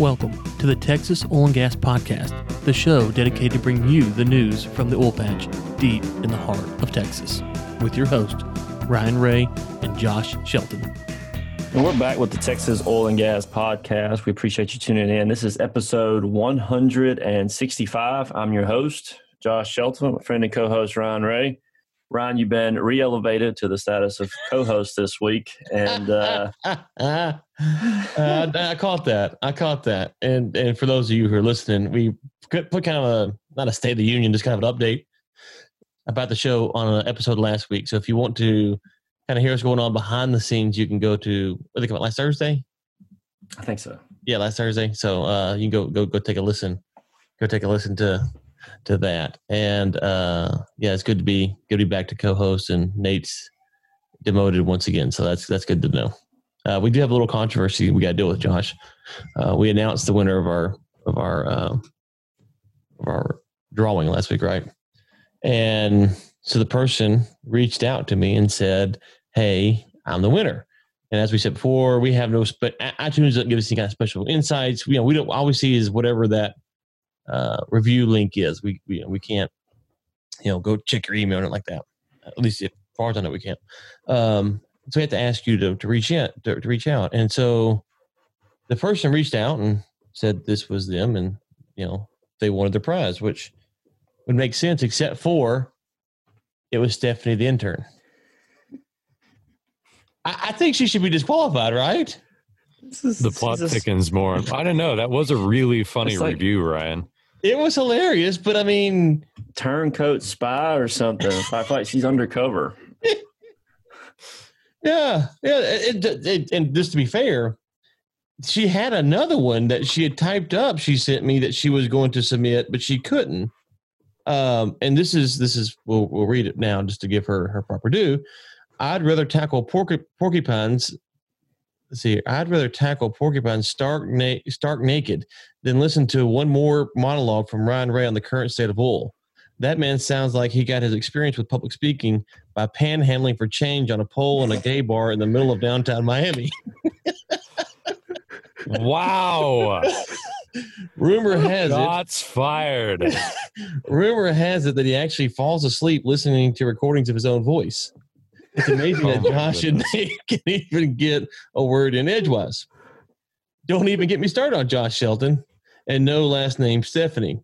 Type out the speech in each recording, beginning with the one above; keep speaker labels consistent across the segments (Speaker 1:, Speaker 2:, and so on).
Speaker 1: Welcome to the Texas Oil and Gas Podcast, the show dedicated to bring you the news from the oil patch deep in the heart of Texas, with your host, Ryan Ray and Josh Shelton.
Speaker 2: And we're back with the Texas Oil and Gas Podcast. We appreciate you tuning in. This is episode 165. I'm your host, Josh Shelton, my friend and co host, Ryan Ray. Ryan, you've been re-elevated to the status of co-host this week, and uh, uh,
Speaker 3: I caught that. I caught that. And and for those of you who are listening, we put kind of a not a state of the union, just kind of an update about the show on an episode last week. So if you want to kind of hear what's going on behind the scenes, you can go to I think about last Thursday.
Speaker 2: I think so.
Speaker 3: Yeah, last Thursday. So uh, you can go go go take a listen. Go take a listen to to that. And uh, yeah, it's good to be good to be back to co-host, and Nate's demoted once again, so that's that's good to know. Uh, we do have a little controversy we got to deal with, Josh. Uh, we announced the winner of our of our uh, of our drawing last week, right? And so the person reached out to me and said, "Hey, I'm the winner." And as we said before, we have no. But iTunes doesn't give us any kind of special insights. You know, we don't always see is whatever that uh, review link is. We, we we can't, you know, go check your email or like that. At least as far as I know, we can't. Um, so we have to ask you to, to reach out to, to reach out. And so the person reached out and said this was them, and you know they wanted the prize, which would make sense, except for it was Stephanie the intern. I, I think she should be disqualified, right?
Speaker 4: Is, the plot thickens more. I don't know. That was a really funny like, review, Ryan.
Speaker 3: It was hilarious, but I mean,
Speaker 2: turncoat spy or something. I feel like she's undercover.
Speaker 3: yeah, yeah. It, it, it, and just to be fair, she had another one that she had typed up. She sent me that she was going to submit, but she couldn't. Um, and this is this is we'll we'll read it now just to give her her proper due. I'd rather tackle porc- porcupines see, I'd rather tackle porcupine stark, na- stark naked than listen to one more monologue from Ryan Ray on the current state of oil. That man sounds like he got his experience with public speaking by panhandling for change on a pole in a gay bar in the middle of downtown Miami.
Speaker 4: wow.
Speaker 3: Rumor has
Speaker 4: Shots it. fired.
Speaker 3: rumor has it that he actually falls asleep listening to recordings of his own voice. It's amazing that oh, Josh and Nate can even get a word in edgewise. Don't even get me started on Josh Shelton and no last name Stephanie.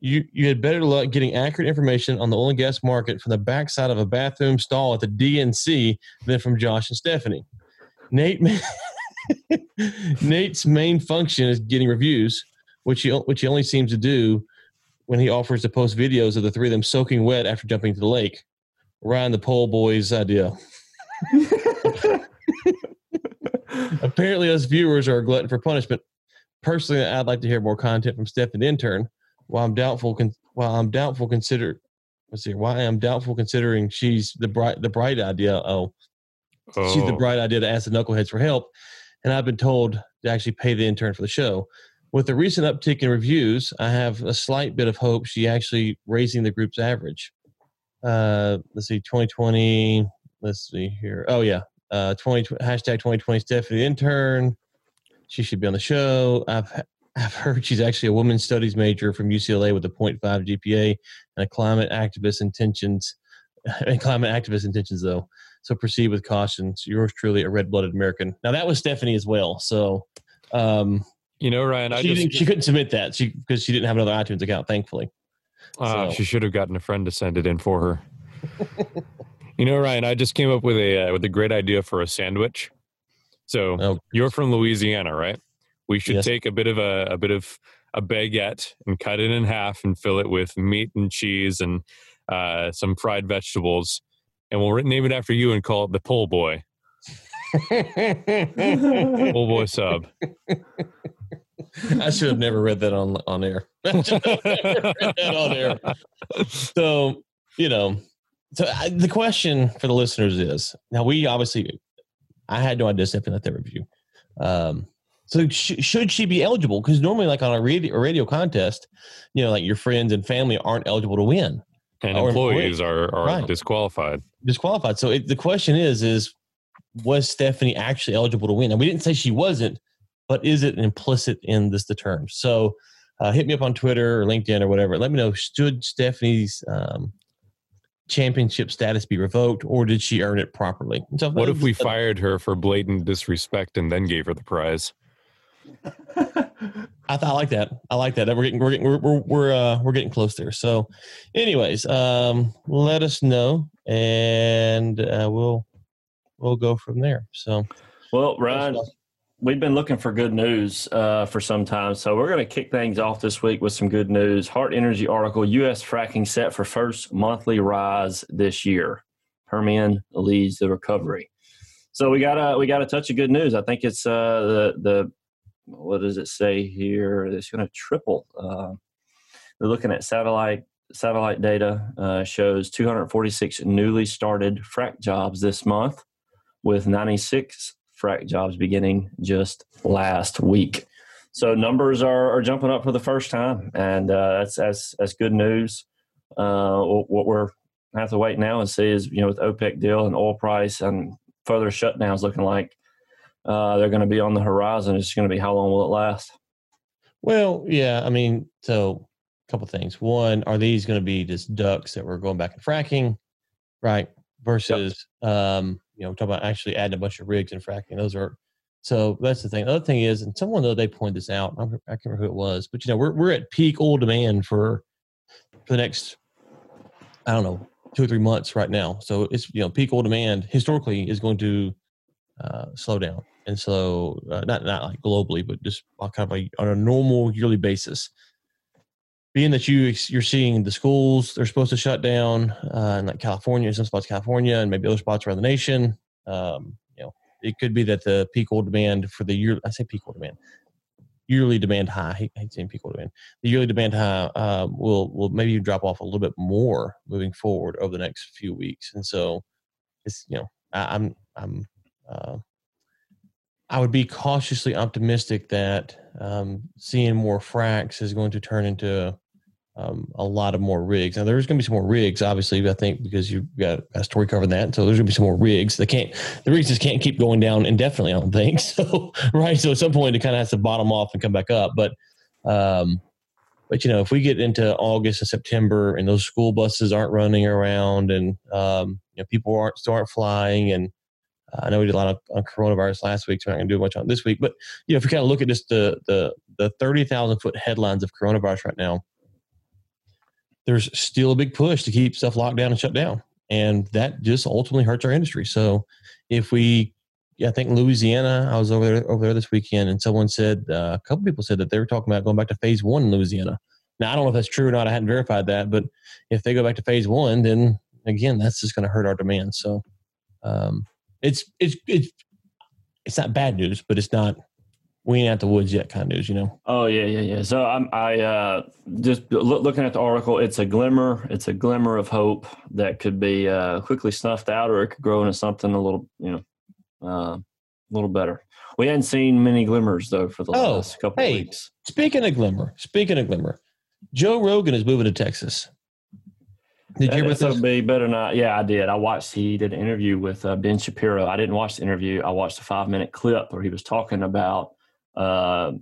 Speaker 3: You you had better luck getting accurate information on the oil and gas market from the backside of a bathroom stall at the DNC than from Josh and Stephanie. Nate Nate's main function is getting reviews, which he which he only seems to do when he offers to post videos of the three of them soaking wet after jumping to the lake. Ryan the Pole Boy's idea. Apparently, us viewers are a glutton for punishment. Personally, I'd like to hear more content from Steph and intern. While I'm doubtful, con- while I'm doubtful, consider let's see. Why I'm doubtful considering she's the bright the bright idea. Oh, oh, she's the oh. bright idea to ask the knuckleheads for help, and I've been told to actually pay the intern for the show. With the recent uptick in reviews, I have a slight bit of hope she actually raising the group's average uh, let's see, 2020. Let's see here. Oh yeah, uh, 20 hashtag 2020 Stephanie intern. She should be on the show. I've I've heard she's actually a women's studies major from UCLA with a 0.5 GPA and a climate activist intentions. And climate activist intentions though. So proceed with caution. So yours truly, a red-blooded American. Now that was Stephanie as well. So, um,
Speaker 4: you know, Ryan,
Speaker 3: she, just, she couldn't submit that she because she didn't have another iTunes account. Thankfully.
Speaker 4: Uh, so. She should have gotten a friend to send it in for her. you know, Ryan, I just came up with a uh, with a great idea for a sandwich. So oh. you're from Louisiana, right? We should yes. take a bit of a, a bit of a baguette and cut it in half and fill it with meat and cheese and uh, some fried vegetables, and we'll name it after you and call it the Pole Boy. Pole Boy sub.
Speaker 3: I should have never read that on on air. on air. So you know, so I, the question for the listeners is: Now we obviously, I had no idea Stephanie let that review. Um, so sh- should she be eligible? Because normally, like on a radio, a radio contest, you know, like your friends and family aren't eligible to win,
Speaker 4: and employees are are right. disqualified.
Speaker 3: Disqualified. So it, the question is: is was Stephanie actually eligible to win? And we didn't say she wasn't, but is it implicit in this the term? So uh, hit me up on Twitter or LinkedIn or whatever. Let me know should Stephanie's um, championship status be revoked or did she earn it properly?
Speaker 4: So, what if we fired her for blatant disrespect and then gave her the prize?
Speaker 3: I, th- I like that. I like that. We're getting we're getting we're we're we're, uh, we're getting close there. So, anyways, um, let us know, and uh, we'll we'll go from there. So,
Speaker 2: well, Ryan, we've been looking for good news uh, for some time, so we're going to kick things off this week with some good news. Hart Energy article: U.S. fracking set for first monthly rise this year. Permian leads the recovery. So we got to we got to touch of good news. I think it's uh, the the what does it say here? It's going to triple. Uh, they're looking at satellite satellite data uh, shows 246 newly started frac jobs this month, with 96 frac jobs beginning just last week. So numbers are, are jumping up for the first time, and uh, that's that's that's good news. Uh, what we're have to wait now and see is you know with OPEC deal and oil price and further shutdowns looking like uh, they're going to be on the horizon. It's going to be how long will it last?
Speaker 3: Well, yeah, I mean, so a couple things. One, are these going to be just DUCs that we're going back and fracking, right? Versus, yep. um, you know, talking about actually adding a bunch of rigs and fracking. Those are so that's the thing. The other thing is, and someone though they pointed this out. I can't remember who it was, but you know, we're we're at peak oil demand for for the next, I don't know, two or three months right now. So it's you know, peak oil demand historically is going to uh, slow down and so uh, not not like globally, but just kind of like on a normal yearly basis. Being that you you're seeing the schools they're supposed to shut down uh, in like California, some spots California, and maybe other spots around the nation. Um, you know, it could be that the peak oil demand for the year I say peak oil demand yearly demand high. I hate, saying peak oil demand. The yearly demand high um, will will maybe drop off a little bit more moving forward over the next few weeks, and so it's you know I, I'm I'm uh, I would be cautiously optimistic that um, seeing more fracs is going to turn into um, a lot of more rigs. Now there's going to be some more rigs, obviously. I think because you've got a story covering that, so there's going to be some more rigs. They can't, the rigs just can't keep going down indefinitely. I don't think so. right. So at some point it kind of has to bottom off and come back up. But, um, but you know, if we get into August and September and those school buses aren't running around and um, you know people aren't still aren't flying and uh, I know we did a lot of, on coronavirus last week, so I'm not going to do much on this week. But you know, if you kind of look at just the the the thirty thousand foot headlines of coronavirus right now, there's still a big push to keep stuff locked down and shut down, and that just ultimately hurts our industry. So if we I think Louisiana. I was over there over there this weekend, and someone said uh, a couple people said that they were talking about going back to phase one in Louisiana. Now I don't know if that's true or not. I hadn't verified that, but if they go back to phase one, then again, that's just going to hurt our demand. So um, it's it's it's it's not bad news, but it's not we ain't at the woods yet kind of news, you know.
Speaker 2: Oh yeah, yeah, yeah. So I'm I uh, just look, looking at the article. It's a glimmer. It's a glimmer of hope that could be uh, quickly snuffed out, or it could grow into something a little, you know, uh, a little better. We hadn't seen many glimmers though for the oh, last couple hey, weeks.
Speaker 3: Speaking of glimmer, speaking of glimmer, Joe Rogan is moving to Texas.
Speaker 2: Did you with Be better not. Yeah, I did. I watched. He did an interview with uh, Ben Shapiro. I didn't watch the interview. I watched a five minute clip where he was talking about, uh,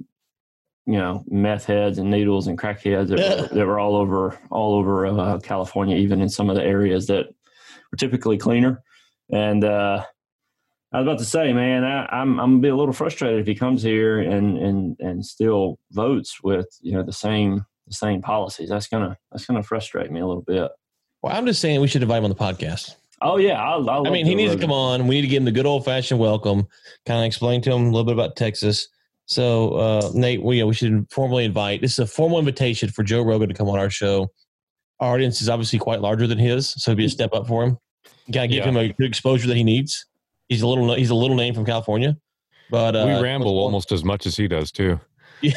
Speaker 2: you know, meth heads and needles and crackheads that, yeah. were, that were all over all over uh, California, even in some of the areas that were typically cleaner. And uh, I was about to say, man, I, I'm I'm gonna be a little frustrated if he comes here and and and still votes with you know the same the same policies. That's gonna that's gonna frustrate me a little bit.
Speaker 3: Well, I'm just saying we should invite him on the podcast.
Speaker 2: Oh yeah, I, I,
Speaker 3: I mean, he needs to come on. We need to give him the good old fashioned welcome. Kind of explain to him a little bit about Texas. So, uh, Nate, we, we should formally invite. This is a formal invitation for Joe Rogan to come on our show. Our audience is obviously quite larger than his, so it'd be a step up for him. Kind of give yeah. him a good exposure that he needs. He's a little he's a little name from California, but uh,
Speaker 4: we ramble almost as much as he does too.
Speaker 3: Yeah.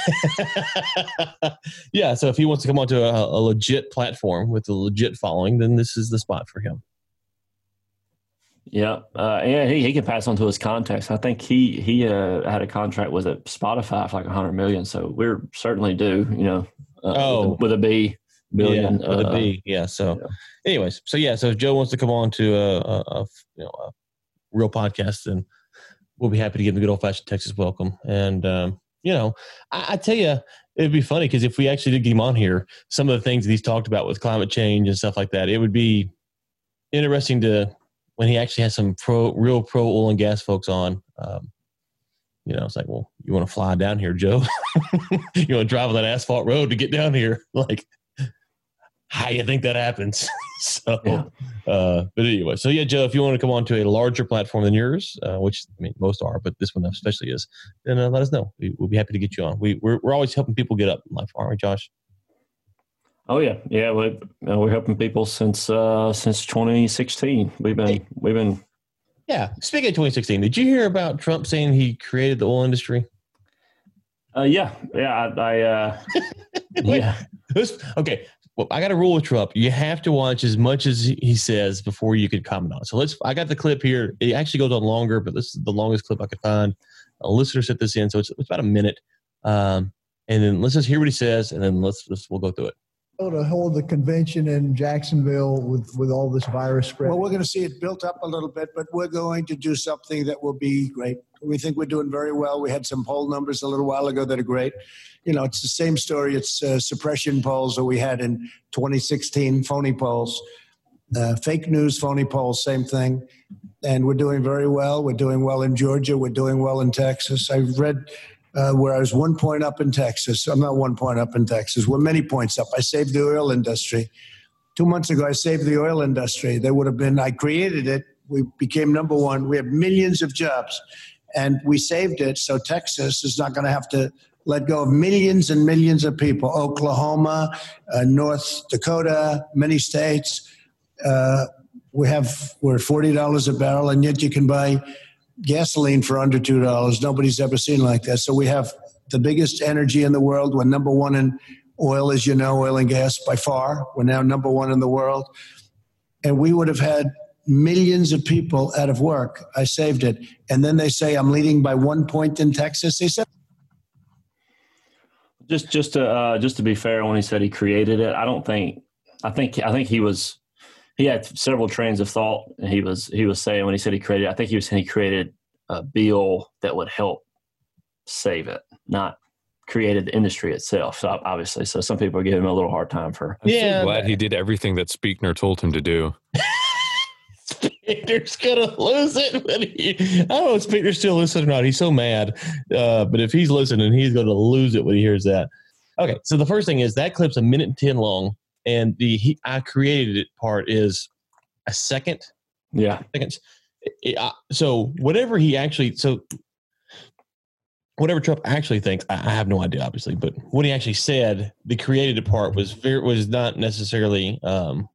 Speaker 3: yeah. So if he wants to come onto a, a legit platform with a legit following, then this is the spot for him.
Speaker 2: Yeah, uh, yeah, he, he can pass on to his contacts. I think he he uh, had a contract with a Spotify for like a hundred million. So we're certainly due, you know, uh, oh, with, a, with a B billion,
Speaker 3: yeah, with a B. Uh, yeah. So, yeah. anyways, so yeah, so if Joe wants to come on to a, a, a you know a real podcast, then we'll be happy to give him a good old fashioned Texas welcome. And um, you know, I, I tell you, it'd be funny because if we actually did get him on here, some of the things that he's talked about with climate change and stuff like that, it would be interesting to when he actually has some pro, real pro oil and gas folks on. Um, you know, it's like, well, you want to fly down here, Joe? you want to drive on that asphalt road to get down here? Like, how do you think that happens? so, yeah. uh, but anyway, so yeah, Joe, if you want to come on to a larger platform than yours, uh, which I mean most are, but this one especially is, then uh, let us know. We, will be happy to get you on. We we're, we're always helping people get up in life, aren't we, Josh?
Speaker 2: Oh yeah, yeah. We, uh, we're helping people since uh, since 2016. We've been we've been.
Speaker 3: Yeah. Speaking of 2016, did you hear about Trump saying he created the oil industry?
Speaker 2: Uh, yeah, yeah. I, I uh, yeah.
Speaker 3: okay, well, I got a rule with Trump. You have to watch as much as he says before you can comment on it. So let's. I got the clip here. It actually goes on longer, but this is the longest clip I could find. A listener sent this in, so it's, it's about a minute. Um, and then let's just hear what he says, and then let's, let's we'll go through it
Speaker 5: to hold the convention in Jacksonville with, with all this virus spread?
Speaker 6: Well, we're going to see it built up a little bit, but we're going to do something that will be great. We think we're doing very well. We had some poll numbers a little while ago that are great. You know, it's the same story. It's uh, suppression polls that we had in 2016, phony polls, uh, fake news, phony polls, same thing. And we're doing very well. We're doing well in Georgia. We're doing well in Texas. I've read uh, where I was one point up in Texas. I'm not one point up in Texas. We're many points up. I saved the oil industry. Two months ago, I saved the oil industry. They would have been, I created it. We became number one. We have millions of jobs, and we saved it. So Texas is not going to have to let go of millions and millions of people. Oklahoma, uh, North Dakota, many states. Uh, we have we're forty dollars a barrel, and yet you can buy gasoline for under two dollars. Nobody's ever seen like that. So we have the biggest energy in the world. We're number one in oil, as you know, oil and gas by far. We're now number one in the world, and we would have had millions of people out of work. I saved it, and then they say I'm leading by one point in Texas. They said.
Speaker 2: Just, just to, uh, just to be fair, when he said he created it, I don't think, I think, I think he was he had several trains of thought. And he was he was saying when he said he created, I think he was saying he created a bill that would help save it, not created the industry itself. So obviously, so some people are giving him a little hard time for.
Speaker 4: I'm yeah, so glad he did everything that Speakner told him to do.
Speaker 3: Speakner's gonna lose it when he. I don't know if Speakner's still listening or not. He's so mad, uh, but if he's listening, he's gonna lose it when he hears that. Okay, so the first thing is that clip's a minute and ten long and the he, I created it part is a second.
Speaker 2: Yeah,
Speaker 3: seconds. So whatever he actually so whatever Trump actually thinks, I, have no idea, obviously, but what he actually said, the created part was very was not necessarily um,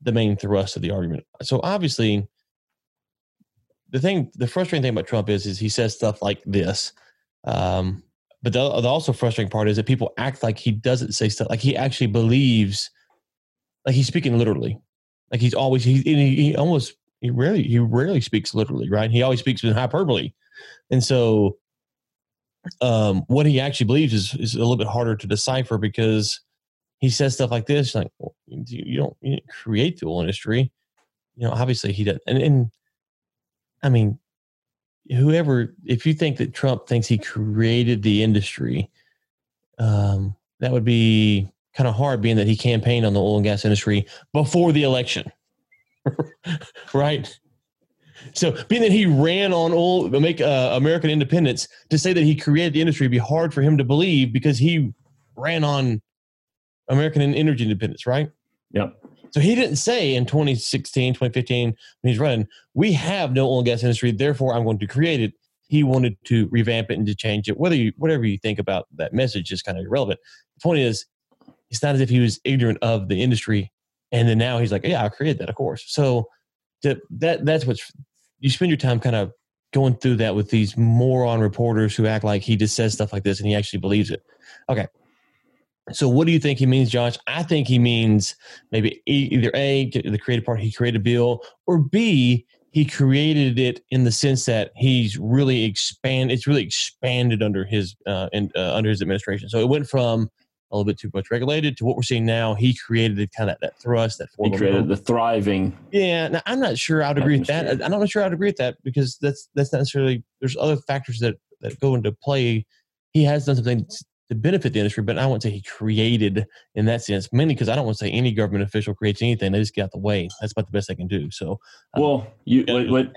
Speaker 3: the main thrust of the argument. So obviously, the thing, the frustrating thing about Trump is, is he says stuff like this. Um, but the, the also frustrating part is that people act like he doesn't say stuff like he actually believes, like he's speaking literally, like he's always he he, he almost he rarely he rarely speaks literally, right? He always speaks in hyperbole, and so um, what he actually believes is is a little bit harder to decipher because he says stuff like this, like well, you, don't you didn't create the oil industry, you know. Obviously, he does, and and I mean, whoever, if you think that Trump thinks he created the industry, um, that would be kind of hard, being that he campaigned on the oil and gas industry before the election, right? So, being that he ran on oil, make uh, American independence, to say that he created the industry would be hard for him to believe because he ran on American energy independence, right?
Speaker 2: Yep.
Speaker 3: So he didn't say in 2016, 2015, when he's running, we have no oil and gas industry, therefore I'm going to create it. He wanted to revamp it and to change it. Whether you, whatever you think about that message is kind of irrelevant. The point is, it's not as if he was ignorant of the industry, and then now he's like, yeah, I created that, of course. So to, that that's what's you spend your time kind of going through that with these moron reporters who act like he just says stuff like this and he actually believes it. Okay, so, what do you think he means, Josh? I think he means maybe either A, the creative part, he created a bill, or B, he created it in the sense that he's really expand. It's really expanded under his uh, in, uh, under his administration. So it went from a little bit too much regulated to what we're seeing now. He created the, kind of that thrust, that
Speaker 2: he created the thriving.
Speaker 3: Yeah, now, I'm not sure I'd agree with that. I'm not sure I'd agree with that because that's that's not necessarily. There's other factors that that go into play. He has done something to benefit the industry, but I won't say he created in that sense. Mainly because I don't want to say any government official creates anything; they just get out the way. That's about the best they can do. So,
Speaker 2: um, well, you, what, what,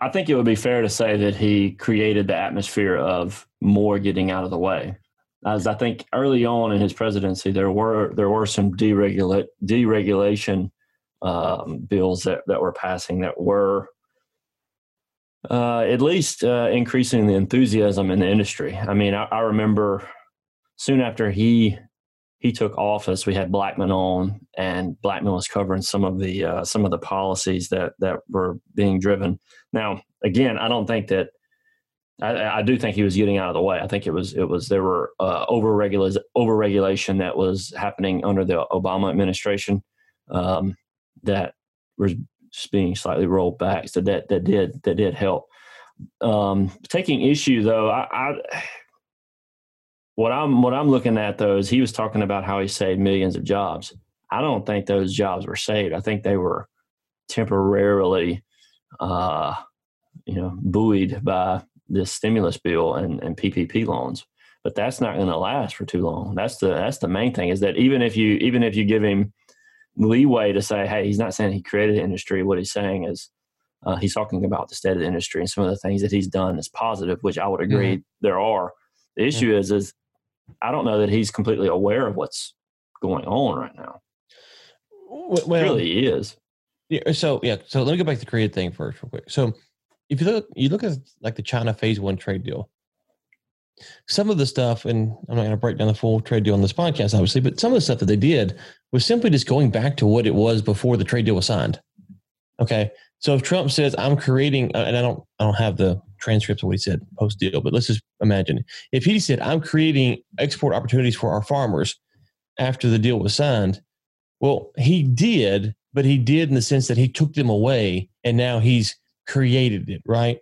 Speaker 2: I think it would be fair to say that he created the atmosphere of more getting out of the way as I think early on in his presidency, there were there were some deregulate deregulation um, bills that, that were passing that were uh, at least uh, increasing the enthusiasm in the industry. I mean, I, I, remember soon after he he took office, we had Blackmun on, and Blackmun was covering some of the uh, some of the policies that that were being driven. Now, again, I don't think that I, I, do think he was getting out of the way. I think it was it was there were uh, over regulation that was happening under the Obama administration um, that was being slightly rolled back. So that that did that did help. Um, taking issue though, I, I what I'm what I'm looking at though is he was talking about how he saved millions of jobs. I don't think those jobs were saved. I think they were temporarily, uh, you know, buoyed by this stimulus bill and, and PPP loans. But that's not going to last for too long. That's the that's the main thing is that even if you even if you give him leeway to say, hey, he's not saying he created the industry. What he's saying is uh, he's talking about the state of the industry and some of the things that he's done is positive, which I would agree mm-hmm. there are. The issue mm-hmm. is is I don't know that he's completely aware of what's going on right now.
Speaker 3: Well, really
Speaker 2: he is.
Speaker 3: Yeah. So yeah. So let me go back to the creative thing first, real quick. So if you look you look at like the China phase one trade deal, some of the stuff, and I'm not going to break down the full trade deal on this podcast, obviously, but some of the stuff that they did was simply just going back to what it was before the trade deal was signed. Okay, so if Trump says I'm creating, uh, and I don't, I don't have the transcripts of what he said post deal, but let's just imagine if he said I'm creating export opportunities for our farmers after the deal was signed. Well, he did, but he did in the sense that he took them away, and now he's created it, right?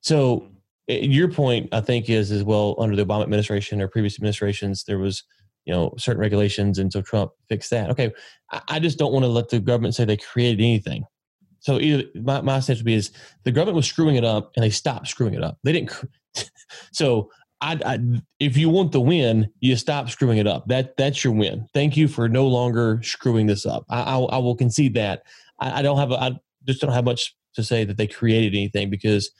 Speaker 3: So eh, your point, I think, is as well under the Obama administration or previous administrations, there was you know certain regulations, and so Trump fixed that. Okay, I, I just don't want to let the government say they created anything. So either my my sense would be is the government was screwing it up, and they stopped screwing it up. They didn't. so I, I, if you want the win, you stop screwing it up. That that's your win. Thank you for no longer screwing this up. I, I, I will concede that. I, I don't have a, I just don't have much to say that they created anything because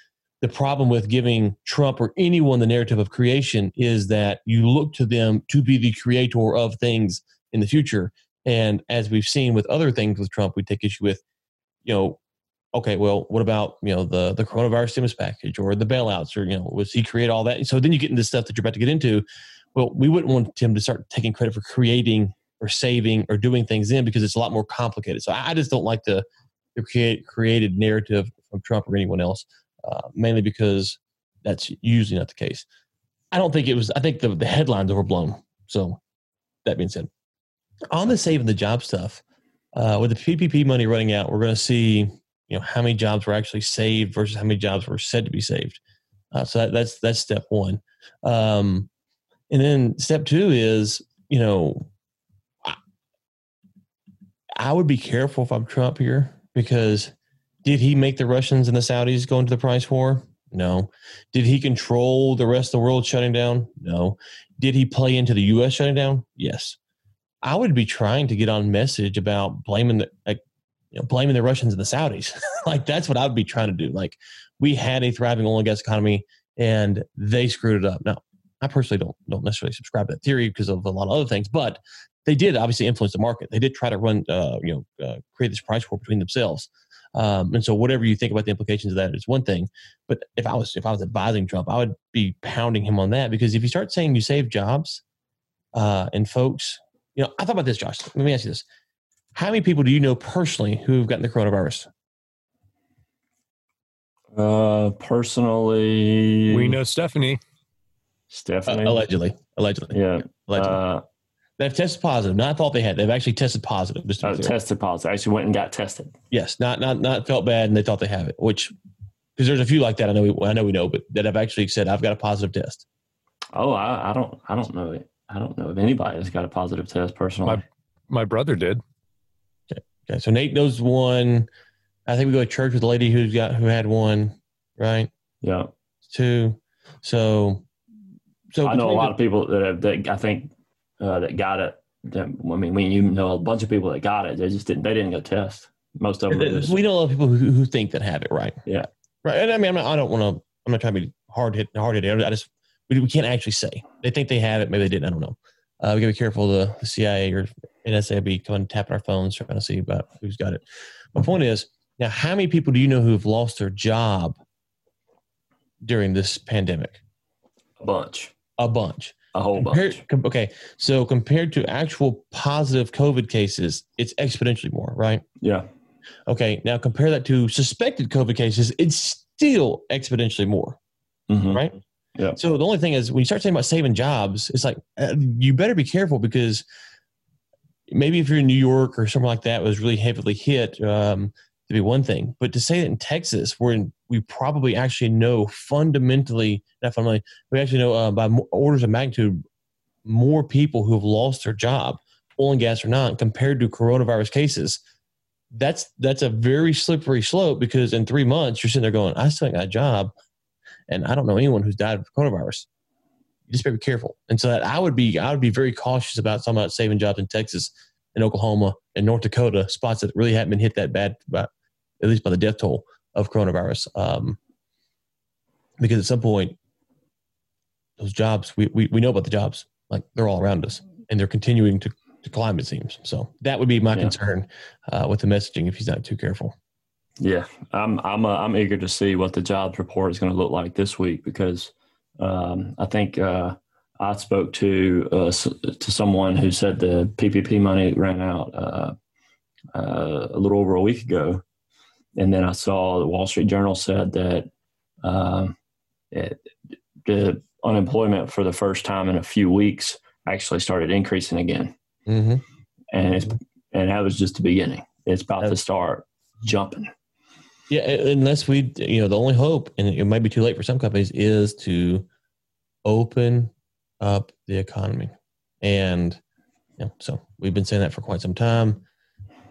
Speaker 3: the problem with giving Trump or anyone the narrative of creation is that you look to them to be the creator of things in the future. And as we've seen with other things with Trump, we take issue with, you know, okay, well, what about you know the the coronavirus stimulus package or the bailouts or you know was he create all that? So then you get into stuff that you're about to get into. Well, we wouldn't want him to start taking credit for creating or saving or doing things in because it's a lot more complicated. So I just don't like to the create, created narrative from Trump or anyone else, uh, mainly because that's usually not the case. I don't think it was. I think the the headlines overblown. So that being said, on the saving the job stuff, uh, with the PPP money running out, we're going to see you know how many jobs were actually saved versus how many jobs were said to be saved. Uh, so that, that's that's step one. Um, and then step two is you know I, I would be careful if I'm Trump here because did he make the Russians and the Saudis go into the price war? No. Did he control the rest of the world shutting down? No. Did he play into the U.S. shutting down? Yes. I would be trying to get on message about blaming the like, you know, blaming the Russians and the Saudis. like that's what I would be trying to do. Like we had a thriving oil and gas economy, and they screwed it up. Now, I personally don't don't necessarily subscribe to that theory because of a lot of other things, but they did obviously influence the market. They did try to run, uh, you know, uh, create this price war between themselves. Um, and so, whatever you think about the implications of that is one thing. But if I was if I was advising Trump, I would be pounding him on that because if you start saying you save jobs uh, and folks, you know, I thought about this, Josh. Let me ask you this: How many people do you know personally who've gotten the coronavirus?
Speaker 2: Uh, personally,
Speaker 4: we know Stephanie.
Speaker 2: Stephanie,
Speaker 3: uh, allegedly, allegedly,
Speaker 2: yeah, allegedly. Uh,
Speaker 3: They've tested positive. Not thought they had. They've actually tested positive.
Speaker 2: Just uh, tested positive. I actually went and got tested.
Speaker 3: Yes, not not not felt bad, and they thought they have it. Which because there's a few like that. I know. We, I know we know, but that have actually said I've got a positive test.
Speaker 2: Oh, I, I don't. I don't know it. I don't know if anybody has got a positive test personally.
Speaker 4: My, my brother did.
Speaker 3: Okay. okay. So Nate knows one. I think we go to church with a lady who's got who had one, right?
Speaker 2: Yeah.
Speaker 3: Two. So, so
Speaker 2: I know a lot the, of people that have that I think uh, that got it. That, I mean, when you know a bunch of people that got it, they just didn't. They didn't go test. Most of them. Just,
Speaker 3: we know a lot of people who, who think that have it, right?
Speaker 2: Yeah.
Speaker 3: Right. And I mean, I'm not, I don't want to. I'm not trying to be hard hit, hard hit. I just we, we can't actually say. They think they have it. Maybe they didn't. I don't know. Uh, we got to be careful. The, the CIA or NSA be coming tapping our phones trying to see about who's got it. My point is now, how many people do you know who have lost their job during this pandemic?
Speaker 2: A bunch.
Speaker 3: A bunch.
Speaker 2: A whole
Speaker 3: compared, bunch. Okay, so compared to actual positive COVID cases, it's exponentially more, right?
Speaker 2: Yeah.
Speaker 3: Okay, now compare that to suspected COVID cases, it's still exponentially more, mm-hmm. right?
Speaker 2: Yeah.
Speaker 3: So the only thing is, when you start talking about saving jobs, it's like uh, you better be careful because maybe if you're in New York or somewhere like that was really heavily hit, um, to be one thing. But to say that in Texas, where we probably actually know fundamentally, not fundamentally, we actually know uh, by orders of magnitude more people who have lost their job, oil and gas or not, compared to coronavirus cases. That's that's a very slippery slope because in three months you're sitting there going, I still got a job and I don't know anyone who's died of coronavirus. You just better be careful. And so that I would be I would be very cautious about talking about saving jobs in Texas and Oklahoma and North Dakota, spots that really haven't been hit that bad, by, at least by the death toll of coronavirus. Um, because at some point, those jobs we, we we know about the jobs, like they're all around us, and they're continuing to to climb. It seems so. That would be my yeah. concern uh, with the messaging if he's not too careful.
Speaker 2: Yeah, I'm I'm uh, I'm eager to see what the jobs report is going to look like this week because um, I think uh, I spoke to uh, to someone who said the PPP money ran out uh, uh, a little over a week ago, and then I saw the Wall Street Journal said that um, it, the unemployment for the first time in a few weeks actually started increasing again,
Speaker 3: mm-hmm.
Speaker 2: and it's and that was just the beginning. It's about to start jumping.
Speaker 3: Yeah, unless we, you know, the only hope, and it might be too late for some companies, is to open up the economy. And you know, so we've been saying that for quite some time.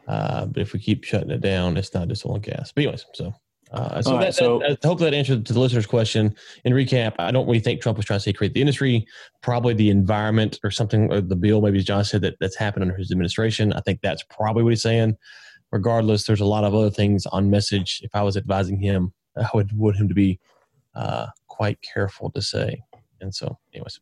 Speaker 3: Uh, but if we keep shutting it down, it's not just oil and gas. But anyways, so uh, so, right, that, so that, I hope that answered to the listener's question. In recap, I don't really think Trump was trying to say create the industry. Probably the environment or something, or the bill, maybe as John said, that that's happened under his administration. I think that's probably what he's saying regardless, there's a lot of other things on message. If I was advising him, I would want him to be uh, quite careful to say. And so, anyways.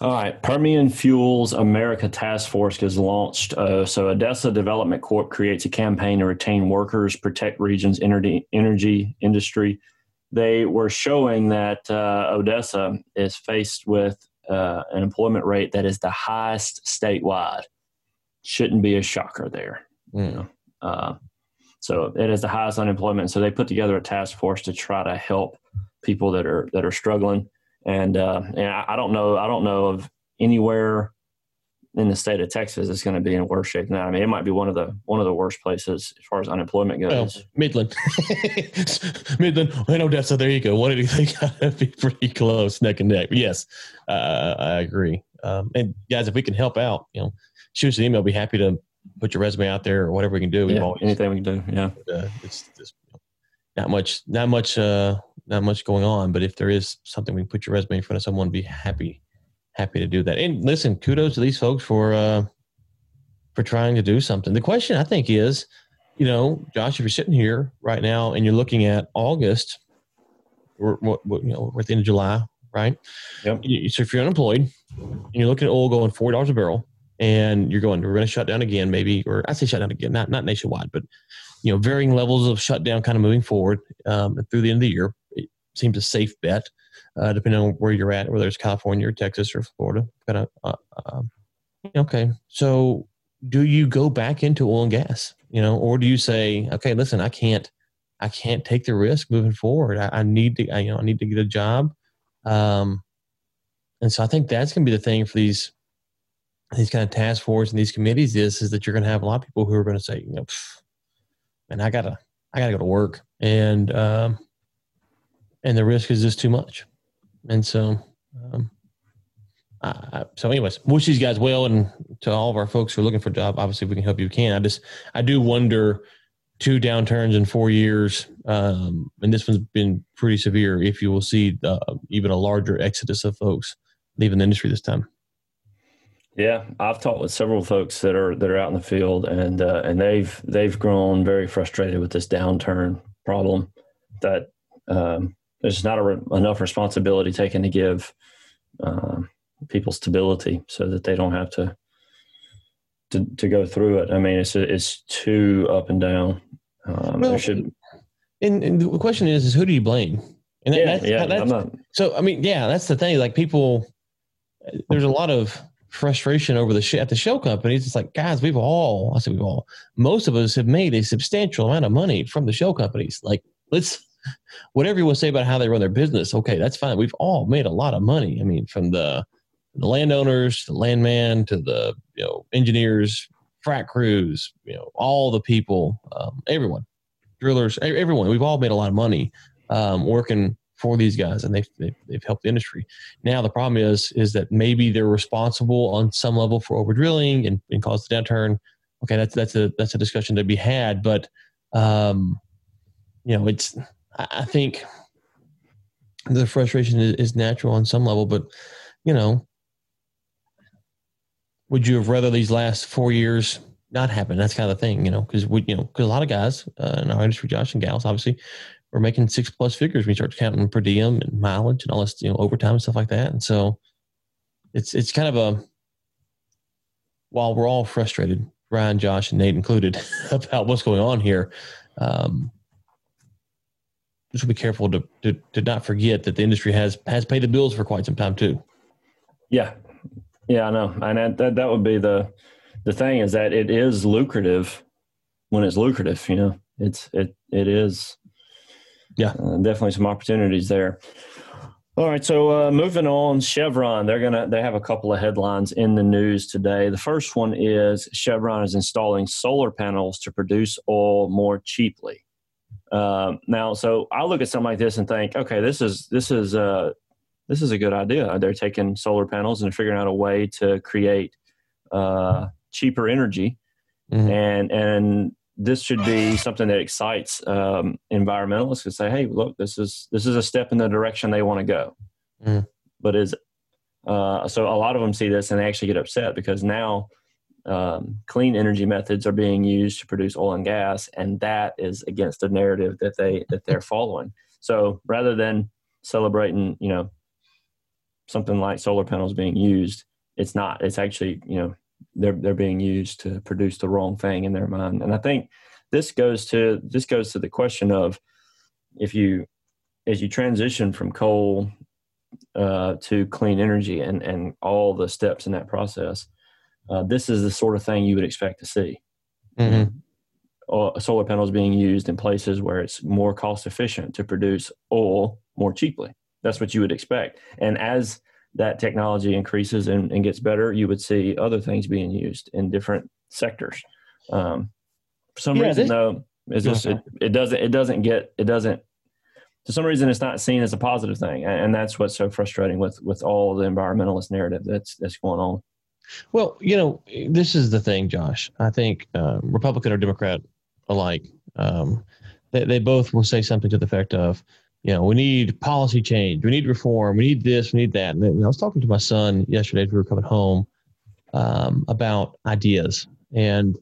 Speaker 2: All right, Permian Fuels America Task Force is launched. Uh, so, Odessa Development Corp creates a campaign to retain workers, protect region's energy, energy industry. They were showing that uh, Odessa is faced with uh, an employment rate that is the highest statewide. Shouldn't be a shocker there. You know, uh, so it is the highest unemployment. So they put together a task force to try to help people that are that are struggling. And uh, and I don't know I don't know of anywhere in the state of Texas that's going to be in worse shape than that. I mean, it might be one of the one of the worst places as far as unemployment goes.
Speaker 3: Well, Midland, Midland, and Odessa. There you go. What did you think? Be pretty close, neck and neck. But yes, uh, I agree. Um, and guys, if we can help out, you know, shoot us an email. I'll be happy to put your resume out there or whatever we can do.
Speaker 2: Yeah, always, anything we can do. Yeah.
Speaker 3: Uh, it's just not much, not much, uh, not much going on, but if there is something we can put your resume in front of someone, be happy, happy to do that. And listen, kudos to these folks for, uh, for trying to do something. The question I think is, you know, Josh, if you're sitting here right now and you're looking at August, or what, you know, we're at the end of July, right?
Speaker 2: Yep.
Speaker 3: So if you're unemployed and you're looking at oil going four dollars a barrel, and you're going, we're going to shut down again, maybe, or I say shut down again, not not nationwide, but you know, varying levels of shutdown, kind of moving forward um, through the end of the year. It seems a safe bet, uh, depending on where you're at, whether it's California or Texas or Florida. Kind of uh, uh, okay. So, do you go back into oil and gas, you know, or do you say, okay, listen, I can't, I can't take the risk moving forward. I, I need to, I, you know, I need to get a job. Um, and so I think that's going to be the thing for these these kind of task force and these committees is is that you're going to have a lot of people who are going to say, you know, and I gotta I gotta go to work, and um, and the risk is just too much, and so um, uh, so, anyways, wish these guys well, and to all of our folks who are looking for a job, obviously we can help you. We can. I just, I do wonder, two downturns in four years, um, and this one's been pretty severe. If you will see uh, even a larger exodus of folks leaving the industry this time.
Speaker 2: Yeah, I've talked with several folks that are that are out in the field, and uh, and they've they've grown very frustrated with this downturn problem. That um, there's not re- enough responsibility taken to give um, people stability, so that they don't have to to to go through it. I mean, it's it's too up and down. Um, well, there should.
Speaker 3: And, and, the question is, is who do you blame?
Speaker 2: And that, yeah, that's, yeah, that's, not,
Speaker 3: so I mean, yeah, that's the thing. Like people, there's a lot of frustration over the sh- at the shale companies. It's like, guys, we've all, I said we've all, most of us have made a substantial amount of money from the shale companies. Like, let's, whatever you want to say about how they run their business, okay, that's fine. We've all made a lot of money. I mean, from the the landowners, the landman, to the you know engineers, frac crews, you know, all the people, um, everyone, drillers, everyone. We've all made a lot of money um, working for these guys, and they've, they've, they've helped the industry. Now the problem is is that maybe they're responsible on some level for over drilling and, and caused the downturn. Okay, that's that's a that's a discussion to be had, but um, you know, it's I, I think the frustration is, is natural on some level, but you know, would you have rather these last four years not happen? That's kind of the thing, you know, because we, you know, because a lot of guys uh, in our industry, Josh and gals, obviously, we're making six plus figures you start counting per diem and mileage and all this, you know, overtime and stuff like that. And so it's it's kind of a while we're all frustrated, Ryan, Josh, and Nate included, about what's going on here. Um, just be careful to, to to not forget that the industry has has paid the bills for quite some time too.
Speaker 2: Yeah, yeah, I know, and that that would be the the thing is that it is lucrative when it's lucrative. You know, it's it it is
Speaker 3: yeah,
Speaker 2: uh, definitely some opportunities there. All right, so uh, moving on, Chevron. They're gonna they have a couple of headlines in the news today. The first one is Chevron is installing solar panels to produce oil more cheaply. Uh, now, so I look at something like this and think, okay, this is this is uh, this is a good idea. They're taking solar panels and figuring out a way to create uh, cheaper energy, mm-hmm. and and this should be something that excites um, environmentalists to say, "Hey, look, this is this is a step in the direction they want to go." Mm. But is uh, so a lot of them see this and they actually get upset because now um, clean energy methods are being used to produce oil and gas, and that is against the narrative that they that they're following. So rather than celebrating, you know, something like solar panels being used, it's not. It's actually, you know, they're they're being used to produce the wrong thing in their mind. And I think this goes to this goes to the question of if you as you transition from coal uh, to clean energy and and all the steps in that process, uh, this is the sort of thing you would expect to see. Mm-hmm. Uh, solar panels being used in places where it's more cost efficient to produce oil more cheaply. That's what you would expect. And as that technology increases and, and gets better, you would see other things being used in different sectors. Um, for some yeah, reason, this, though, is just it, it doesn't it doesn't get it doesn't for some reason it's not seen as a positive thing, and that's what's so frustrating with with all the environmentalist narrative that's that's going on.
Speaker 3: Well, you know, this is the thing, Josh. I think um, Republican or Democrat alike, um, they, they both will say something to the effect of, you know, we need policy change, we need reform, we need this, we need that. And I was talking to my son yesterday as we were coming home um, about ideas, and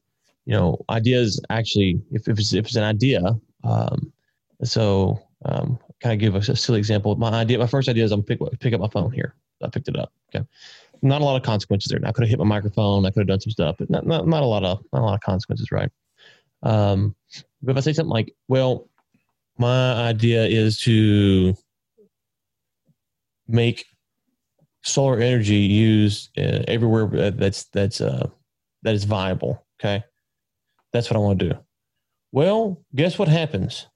Speaker 3: you know, ideas actually, if, if it's if it's an idea, um, so um, kind of give us a silly example. My idea, my first idea is I'm pick pick up my phone here. I picked it up. Okay, not a lot of consequences there. I could have hit my microphone. I could have done some stuff, but not, not not a lot of not a lot of consequences, right? Um, but if I say something like, well, my idea is to make solar energy used uh, everywhere that's that's uh, that is viable. Okay, that's what I want to do. Well, guess what happens?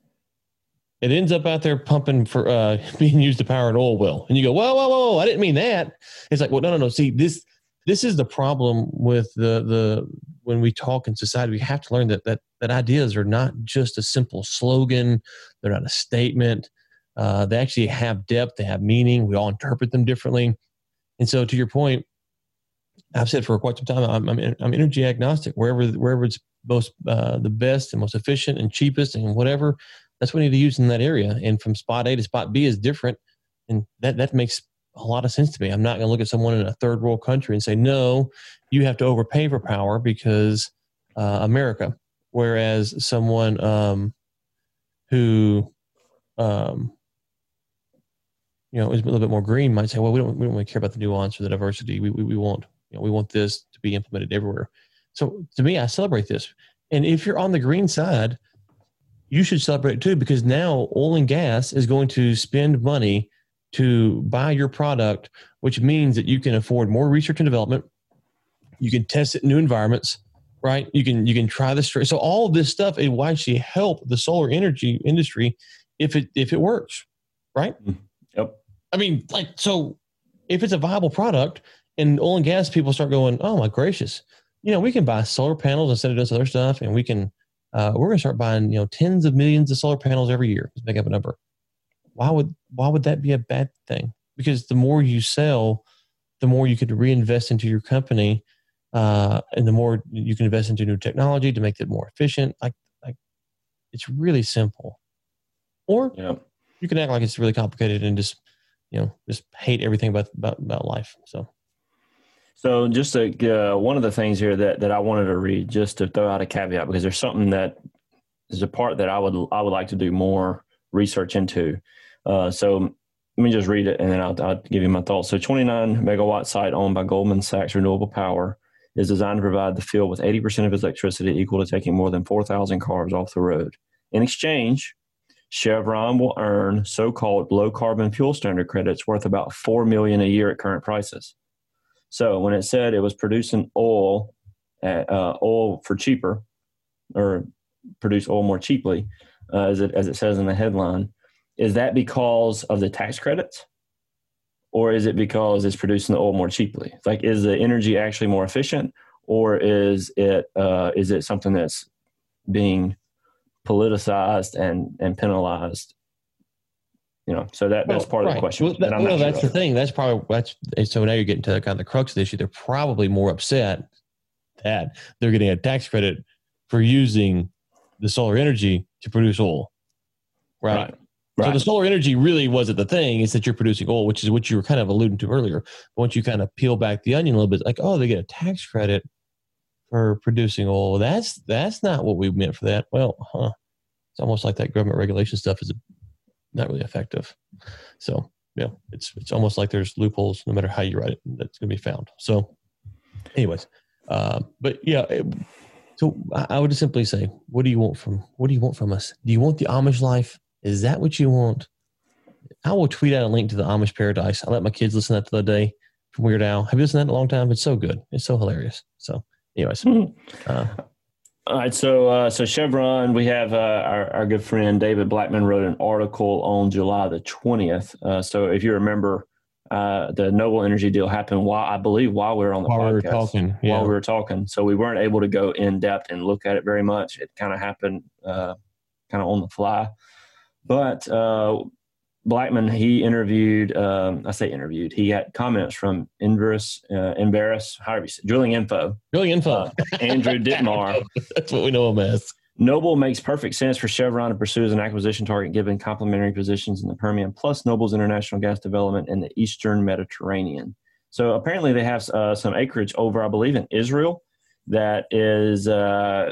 Speaker 3: It ends up out there pumping for uh, being used to power an oil well, and you go, whoa, whoa, whoa! I didn't mean that. It's like, well, no, no, no. See, this this is the problem with the the when we talk in society. We have to learn that that that ideas are not just a simple slogan. They're not a statement. Uh, they actually have depth. They have meaning. We all interpret them differently. And so, to your point, I've said for quite some time, I'm, I'm, I'm energy agnostic. Wherever wherever it's most uh, the best and most efficient and cheapest and whatever, that's what we need to use in that area. And from spot A to spot B is different, and that that makes a lot of sense to me. I'm not going to look at someone in a third world country and say, no, you have to overpay for power because uh, America. Whereas someone um, who, um, you know, is a little bit more green might say, well, we don't, we don't really care about the nuance or the diversity. We, we, we want, you know, we want this to be implemented everywhere. So to me, I celebrate this. And if you're on the green side, you should celebrate it too, because now oil and gas is going to spend money to buy your product, which means that you can afford more research and development. You can test it in new environments, right? You can you can try this. So all of this stuff it will actually help the solar energy industry if it if it works, right?
Speaker 2: Mm-hmm. Yep.
Speaker 3: I mean, like so, if it's a viable product, and oil and gas people start going, oh my gracious, you know, we can buy solar panels instead of this other stuff, and we can uh, we're going to start buying you know tens of millions of solar panels every year. Let's make up a number why would why would that be a bad thing? Because the more you sell, the more you could reinvest into your company, uh, and the more you can invest into new technology to make it more efficient. Like like it's really simple. Or yeah. you can act like it's really complicated and just you know just hate everything about about, about life. So.
Speaker 2: So just uh, one of the things here that, that I wanted to read, just to throw out a caveat, because there's something that is a part that I would I would like to do more research into. Uh, so let me just read it and then I'll, I'll, give you my thoughts. So 29 megawatt site owned by Goldman Sachs Renewable Power is designed to provide the field with 80% of its electricity equal to taking more than 4,000 cars off the road. In exchange, Chevron will earn so-called low carbon fuel standard credits worth about 4 million a year at current prices. So when it said it was producing oil at, uh, oil for cheaper or produce oil more cheaply, uh, as it as it says in the headline, is that because of the tax credits? Or is it because it's producing the oil more cheaply? Like is the energy actually more efficient? Or is it uh, is it something that's being politicized and and penalized? You know so that that's part right. of the question
Speaker 3: well, that, well, that's sure the thing. That's probably that's so now you're getting to the kind of the crux of the issue. They're probably more upset that they're getting a tax credit for using the solar energy to produce oil right, right. Right. So the solar energy really wasn't the thing. Is that you're producing oil, which is what you were kind of alluding to earlier. Once you kind of peel back the onion a little bit, like oh, they get a tax credit for producing oil. That's that's not what we meant for that. Well, huh? It's almost like that government regulation stuff is not really effective. So yeah, it's it's almost like there's loopholes no matter how you write it that's going to be found. So, anyways, uh, but yeah. It, so I would simply say, what do you want from what do you want from us? Do you want the Amish life? Is that what you want? I will tweet out a link to the Amish Paradise. I let my kids listen to that the other day from Weird Al. Have you listened to that in a long time? It's so good. It's so hilarious. So, anyways.
Speaker 2: uh, all right, so uh, so Chevron, we have uh, our, our good friend David Blackman wrote an article on July the twentieth. Uh, so if you remember, uh, the Noble Energy deal happened while I believe while we were on the
Speaker 3: while
Speaker 2: podcast, we
Speaker 3: were talking,
Speaker 2: yeah. while we were talking. So we weren't able to go in depth and look at it very much. It kind of happened uh, kind of on the fly. But uh, Blackman, he interviewed, um, I say interviewed, he got comments from Enverus, uh, Embarrass, however you say, Drilling Info.
Speaker 3: Drilling Info.
Speaker 2: Uh, Andrew Dittmar.
Speaker 3: That's what we know him as.
Speaker 2: Noble makes perfect sense for Chevron to pursue as an acquisition target given complementary positions in the Permian, plus Noble's international gas development in the Eastern Mediterranean. So apparently they have uh, some acreage over, I believe, in Israel that is uh,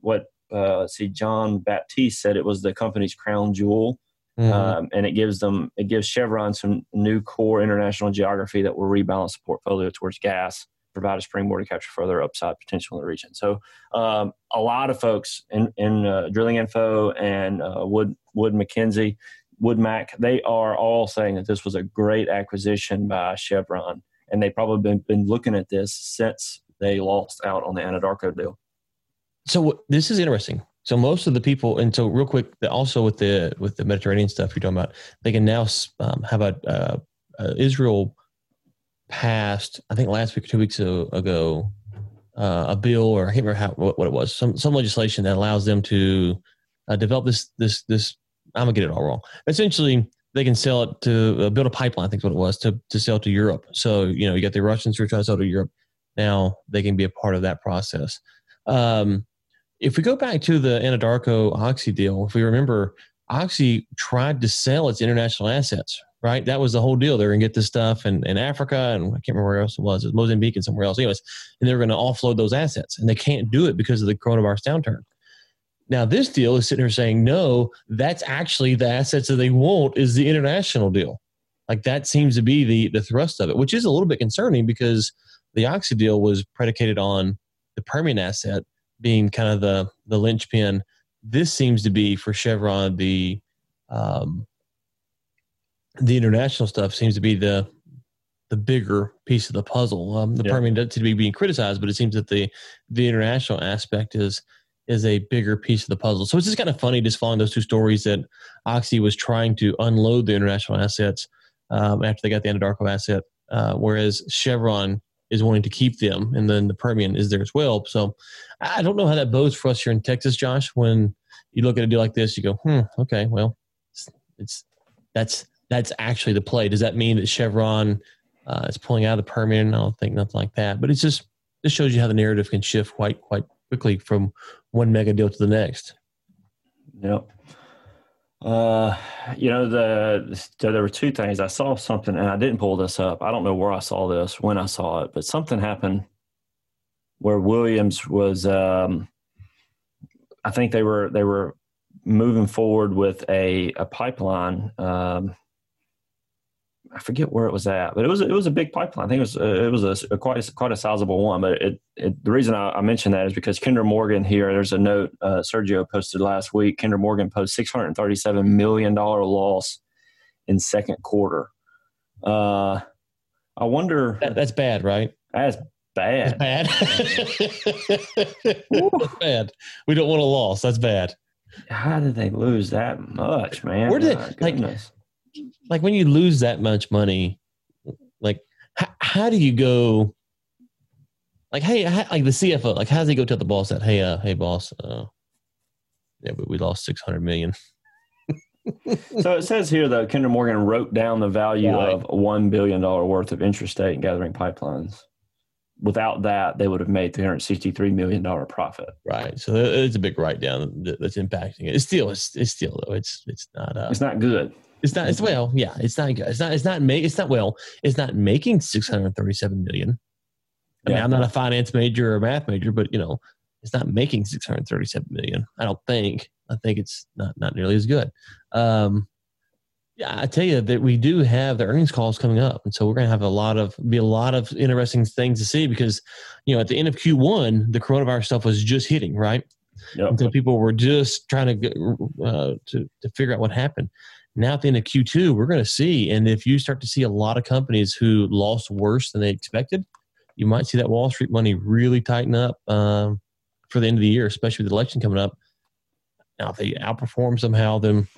Speaker 2: what uh, see, John Baptiste said it was the company's crown jewel. Mm-hmm. Um, and it gives them it gives Chevron some new core international geography that will rebalance the portfolio towards gas, provide a springboard to capture further upside potential in the region. So um, a lot of folks in, in uh, Drilling Info and uh, Wood Wood Mackenzie, Wood Mac, they are all saying that this was a great acquisition by Chevron, and they've probably been, been looking at this since they lost out on the Anadarko deal.
Speaker 3: So this is interesting. So most of the people, and so real quick, also with the with the Mediterranean stuff you're talking about, they can now um, have a uh, Israel passed. I think last week or two weeks ago, uh, a bill or I can't remember how what, what, it was. Some some legislation that allows them to uh, develop this this this. I'm gonna get it all wrong. Essentially, they can sell it to uh, build a pipeline. I think what it was to to sell to Europe. So you know, you got the Russians who are trying to sell to Europe. Now they can be a part of that process. Um, if we go back to the Anadarko Oxy deal, if we remember, Oxy tried to sell its international assets. Right, that was the whole deal. They were going to get this stuff in, in Africa, and I can't remember where else it was. It was Mozambique and somewhere else. Anyways, and they were going to offload those assets, and they can't do it because of the coronavirus downturn. Now, this deal is sitting here saying, no, that's actually the assets that they want is the international deal. Like that seems to be the, the thrust of it, which is a little bit concerning because the Oxy deal was predicated on the Permian asset being kind of the, the linchpin. This seems to be for Chevron, the, um, the international stuff seems to be the, the bigger piece of the puzzle. Um, the yeah. Permian doesn't seem to be being criticized, but it seems that the, the international aspect is, is a bigger piece of the puzzle. So it's just kind of funny just following those two stories that Oxy was trying to unload the international assets um, after they got the Anadarko asset, uh, whereas Chevron is wanting to keep them, and then the Permian is there as well. So I don't know how that bodes for us here in Texas, Josh. When you look at a deal like this, you go, "Hmm, okay, well, it's, it's that's that's actually the play." Does that mean that Chevron uh, is pulling out of the Permian? I don't think nothing like that, but it's just this shows you how the narrative can shift quite quite quickly from one mega deal to the next.
Speaker 2: Yep. Uh, you know, the, there were two things. I saw something, and I didn't pull this up. I don't know where I saw this, when I saw it, but something happened where Williams was. Um, I think they were they were moving forward with a a pipeline. Um, I forget where it was at, but it was it was a big pipeline. I think it was uh, it was a, a, quite a, quite a sizable one. But it, it the reason I, I mentioned that is because Kinder Morgan here. There's a note uh, Sergio posted last week. Kinder Morgan posted 637 million dollar loss in second quarter. Uh, I wonder.
Speaker 3: That, that's bad, right?
Speaker 2: That's bad.
Speaker 3: That's bad. that's bad. We don't want a loss. That's bad.
Speaker 2: How did they lose that much, man?
Speaker 3: Where did they, like? Like when you lose that much money, like how, how do you go? Like, hey, how, like the CFO, like how does he go tell the boss that, hey, uh, hey, boss, uh, yeah, but we lost six hundred million.
Speaker 2: so it says here that Kinder Morgan wrote down the value right. of one billion dollar worth of intrastate gathering pipelines. Without that, they would have made three hundred sixty-three million dollar profit.
Speaker 3: Right. So it's a big write down that's impacting it. It's still, it's, it's still though. It's it's not. Uh,
Speaker 2: it's not good.
Speaker 3: It's not. It's well, yeah. It's not. It's not. It's not. Make. It's not well. It's not making six hundred thirty-seven million. I yeah. mean, I'm not a finance major or math major, but you know, it's not making six hundred thirty-seven million. I don't think. I think it's not not nearly as good. Um, yeah, I tell you that we do have the earnings calls coming up, and so we're going to have a lot of be a lot of interesting things to see because, you know, at the end of Q1, the coronavirus stuff was just hitting right. Yep. And so people were just trying to get, uh, to to figure out what happened. Now at the end of Q2, we're going to see, and if you start to see a lot of companies who lost worse than they expected, you might see that Wall Street money really tighten up um, for the end of the year, especially with the election coming up. Now, if they outperform somehow, then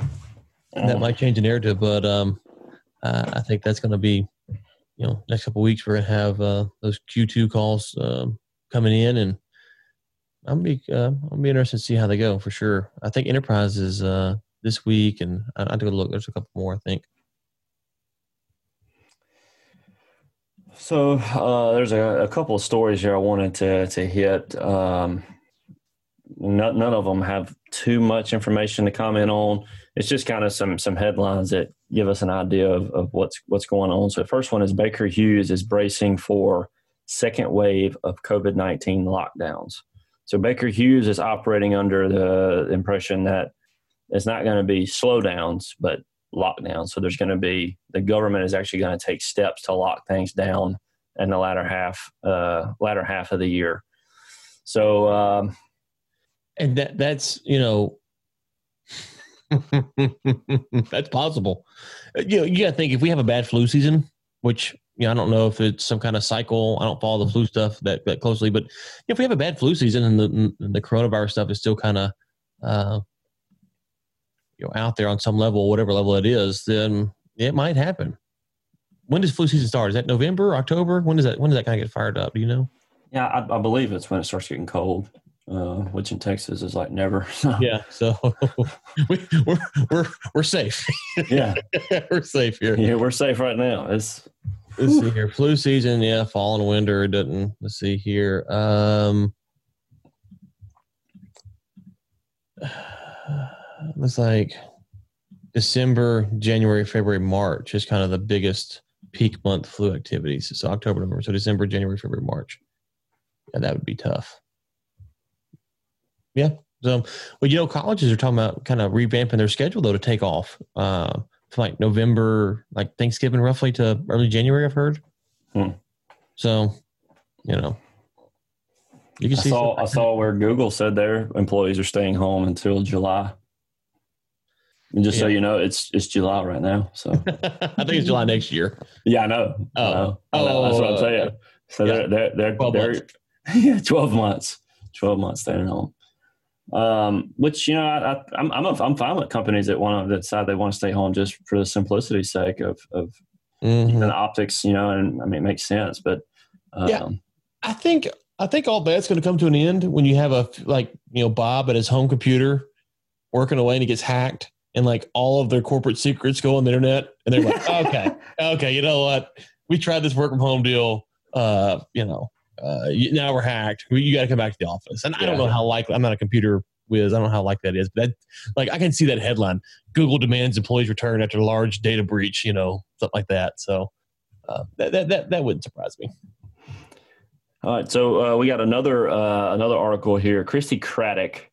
Speaker 3: that might change the narrative. But um, uh, I think that's going to be, you know, next couple weeks we're going to have uh, those Q2 calls um, coming in, and I'm be uh, I'll be interested to see how they go for sure. I think Enterprise is uh, this week, and I, I have to look. There's a couple more, I think.
Speaker 2: So uh, there's a, a, couple of stories here I wanted to to hit. Um, none, none of them have too much information to comment on. It's just kind of some some headlines that give us an idea of, of what's what's going on. So the first one is Baker Hughes is bracing for second wave of COVID nineteen lockdowns. So Baker Hughes is operating under the impression that it's not going to be slowdowns, but lockdowns. So there's going to be the government is actually going to take steps to lock things down in the latter half, uh, latter half of the year. So, um,
Speaker 3: and that that's you know, that's possible. You know, you got to think if we have a bad flu season, which you know, I don't know if it's some kind of cycle. I don't follow the flu stuff that, that closely, but if we have a bad flu season and the and the coronavirus stuff is still kind of uh, you know out there on some level, whatever level it is, then it might happen. When does flu season start? Is that November, October? When does that when does that kind of get fired up? Do you know?
Speaker 2: Yeah, I, I believe it's when it starts getting cold. uh, which in Texas is like never.
Speaker 3: yeah, so we, we're we're we're safe.
Speaker 2: yeah,
Speaker 3: we're safe here.
Speaker 2: Yeah, we're safe right now. It's
Speaker 3: let's see here. Flu season, yeah, fall and winter. It doesn't. Let's see here. Um, it's like December, January, February, March is kind of the biggest peak month flu activities. So October, November. So December, January, February, March. Yeah, that would be tough. Yeah. So, well, you know, colleges are talking about kind of revamping their schedule though to take off. Uh, like November, like Thanksgiving, roughly to early January. I've heard. Hmm. So, you know,
Speaker 2: you can I see. Saw, I saw where Google said their employees are staying home until July. And just yeah. so you know, it's it's July right now. So
Speaker 3: I think it's July next year.
Speaker 2: Yeah, I know. Oh, I know. I know. that's what I'm saying. So yeah. they're they're they're, 12 they're months. yeah, twelve months, twelve months staying home. Um, which you know, I, I'm I'm a, I'm fine with companies that want to decide they want to stay home just for the simplicity's sake of of mm-hmm. the optics, you know, and I mean it makes sense. But
Speaker 3: um, yeah, I think I think all that's going to come to an end when you have a like you know Bob at his home computer working away and he gets hacked and like all of their corporate secrets go on the internet and they're like okay okay you know what? We tried this work from home deal. Uh you know uh now we're hacked. You got to come back to the office. And yeah. i don't know how likely i'm not a computer whiz. I don't know how likely that is but that like i can see that headline google demands employees return after large data breach you know something like that. So uh, that, that that that wouldn't surprise me.
Speaker 2: All right, so uh, we got another uh, another article here. Christi Craddick,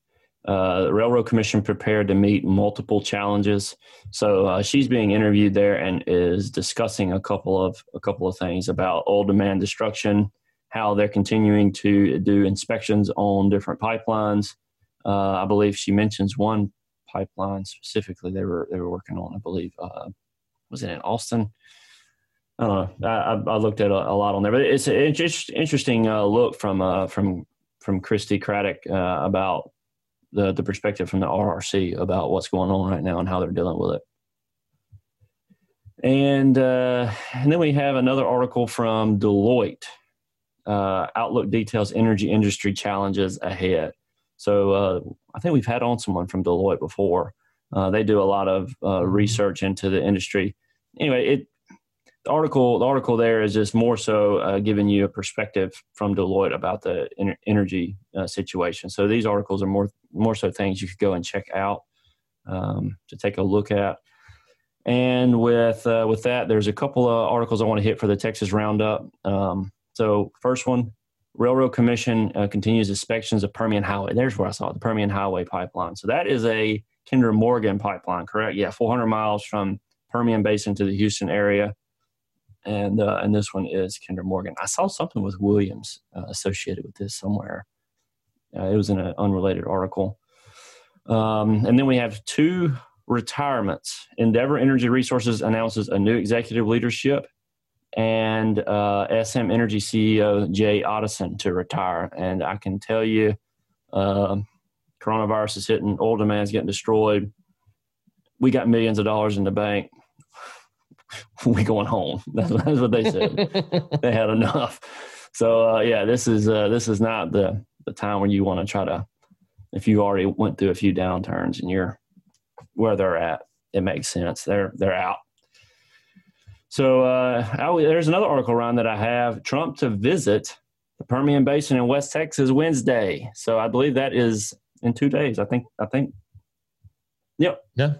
Speaker 2: uh, the Railroad Commission prepared to meet multiple challenges. So uh, she's being interviewed there and is discussing a couple of a couple of things about oil demand destruction, how they're continuing to do inspections on different pipelines. Uh, I believe she mentions one pipeline specifically they were they were working on. I believe uh, was it in Austin? I don't know. I, I looked at a, a, lot on there, but it's an interesting uh, look from uh, from from Christi Craddick about the the perspective from the RRC about what's going on right now and how they're dealing with it. And uh, and then we have another article from Deloitte. Uh, Outlook details energy industry challenges ahead. So uh, I think we've had on someone from Deloitte before. they do a lot of research into the industry. Anyway, it the article the article there is just more so uh, giving you a perspective from Deloitte about the energy uh, situation. So these articles are more more so things you could go and check out um, to take a look at. And with uh, with that, there's a couple of articles I want to hit for the Texas Roundup. Um, so first one, Railroad Commission uh, continues inspections of Permian Highway. There's where I saw it, the Permian Highway pipeline. So that is a Kinder Morgan pipeline, correct? Yeah, 400 miles from Permian Basin to the Houston area and uh, and this one is Kinder Morgan. I saw something with Williams uh, associated with this somewhere. Uh, it was in an unrelated article. Um, and then we have two retirements. Endeavor Energy Resources announces a new executive leadership, and uh, SM Energy CEO Jay Ottoson to retire. And I can tell you, um, coronavirus is hitting, oil demand is getting destroyed. We got millions of dollars in the bank we going home. That's, that's what they said. they had enough. So uh, yeah, this is uh, this is not the the time when you want to try to. If you already went through a few downturns and you're where they're at, it makes sense. They're they're out. So uh, I, there's another article around that I have Trump to visit the Permian Basin in West Texas Wednesday. So I believe that is in two days. I think. I think. Yep.
Speaker 3: Yeah.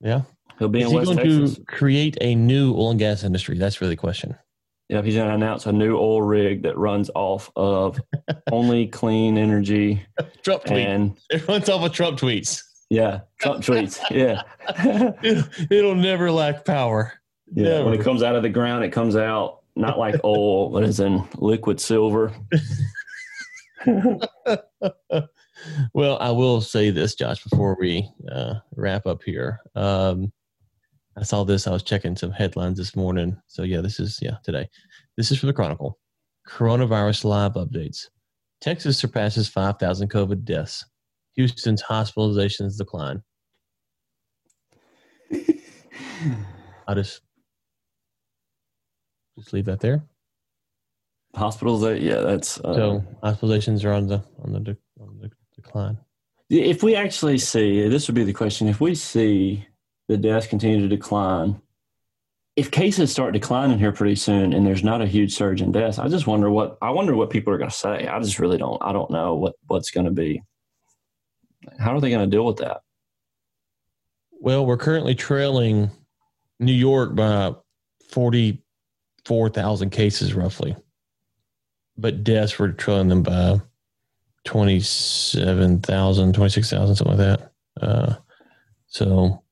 Speaker 3: Yeah.
Speaker 2: He'll be
Speaker 3: Is
Speaker 2: in West
Speaker 3: going
Speaker 2: Texas.
Speaker 3: to create a new oil and gas industry? That's really the question.
Speaker 2: Yeah, he's going to announce a new oil rig that runs off of only clean energy.
Speaker 3: Trump tweet. And it runs off of Trump tweets.
Speaker 2: Yeah, Trump tweets. Yeah,
Speaker 3: it'll never lack power.
Speaker 2: Yeah, never. when it comes out of the ground, it comes out not like oil, but as in liquid silver.
Speaker 3: well, I will say this, Josh, before we uh, wrap up here. Um, I saw this. I was checking some headlines this morning. So yeah, this is yeah today. This is from the Chronicle. Coronavirus live updates. Texas surpasses 5,000 COVID deaths. Houston's hospitalizations decline. I just just leave that there.
Speaker 2: Hospitals, yeah, that's
Speaker 3: uh, so hospitalizations are on the on the on the decline.
Speaker 2: If we actually see, this would be the question: if we see the deaths continue to decline, if cases start declining here pretty soon, and there's not a huge surge in deaths, I just wonder what I wonder what people are going to say. I just really don't. I don't know what what's going to be. How are they going to deal with that?
Speaker 3: Well, we're currently trailing New York by forty-four thousand cases, roughly, but deaths we're trailing them by 27,000, 26,000, something like that. Uh, so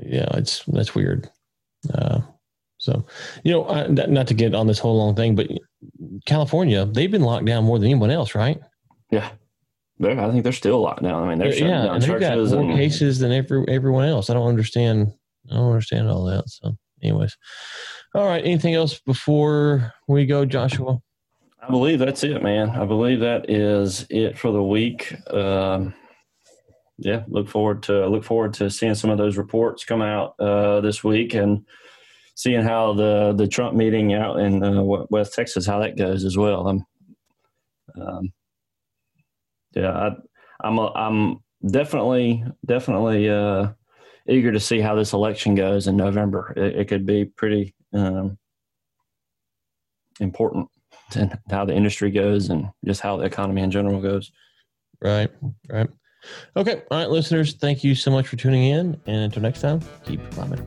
Speaker 3: yeah, it's, that's weird. Uh, so, you know, I, not to get on this whole long thing, but California, they've been locked down more than anyone else, right?
Speaker 2: Yeah. They're, I think they're still locked down. I mean, they're
Speaker 3: yeah,
Speaker 2: down
Speaker 3: they've got more and, cases than every, everyone else. I don't understand. I don't understand all that. So, anyways, all right. Anything else before we go, Joshua?
Speaker 2: I believe that's it, man. I believe that is it for the week. Um, yeah, look forward to look forward to seeing some of those reports come out uh, this week and seeing how the the Trump meeting out in uh, West Texas how that goes as well. I'm, um, yeah, I, I'm a, I'm definitely definitely uh, eager to see how this election goes in November. It, it could be pretty um, important and how the industry goes and just how the economy in general goes.
Speaker 3: Right, right. Okay. All right, listeners, thank you so much for tuning in. And until next time, keep climbing.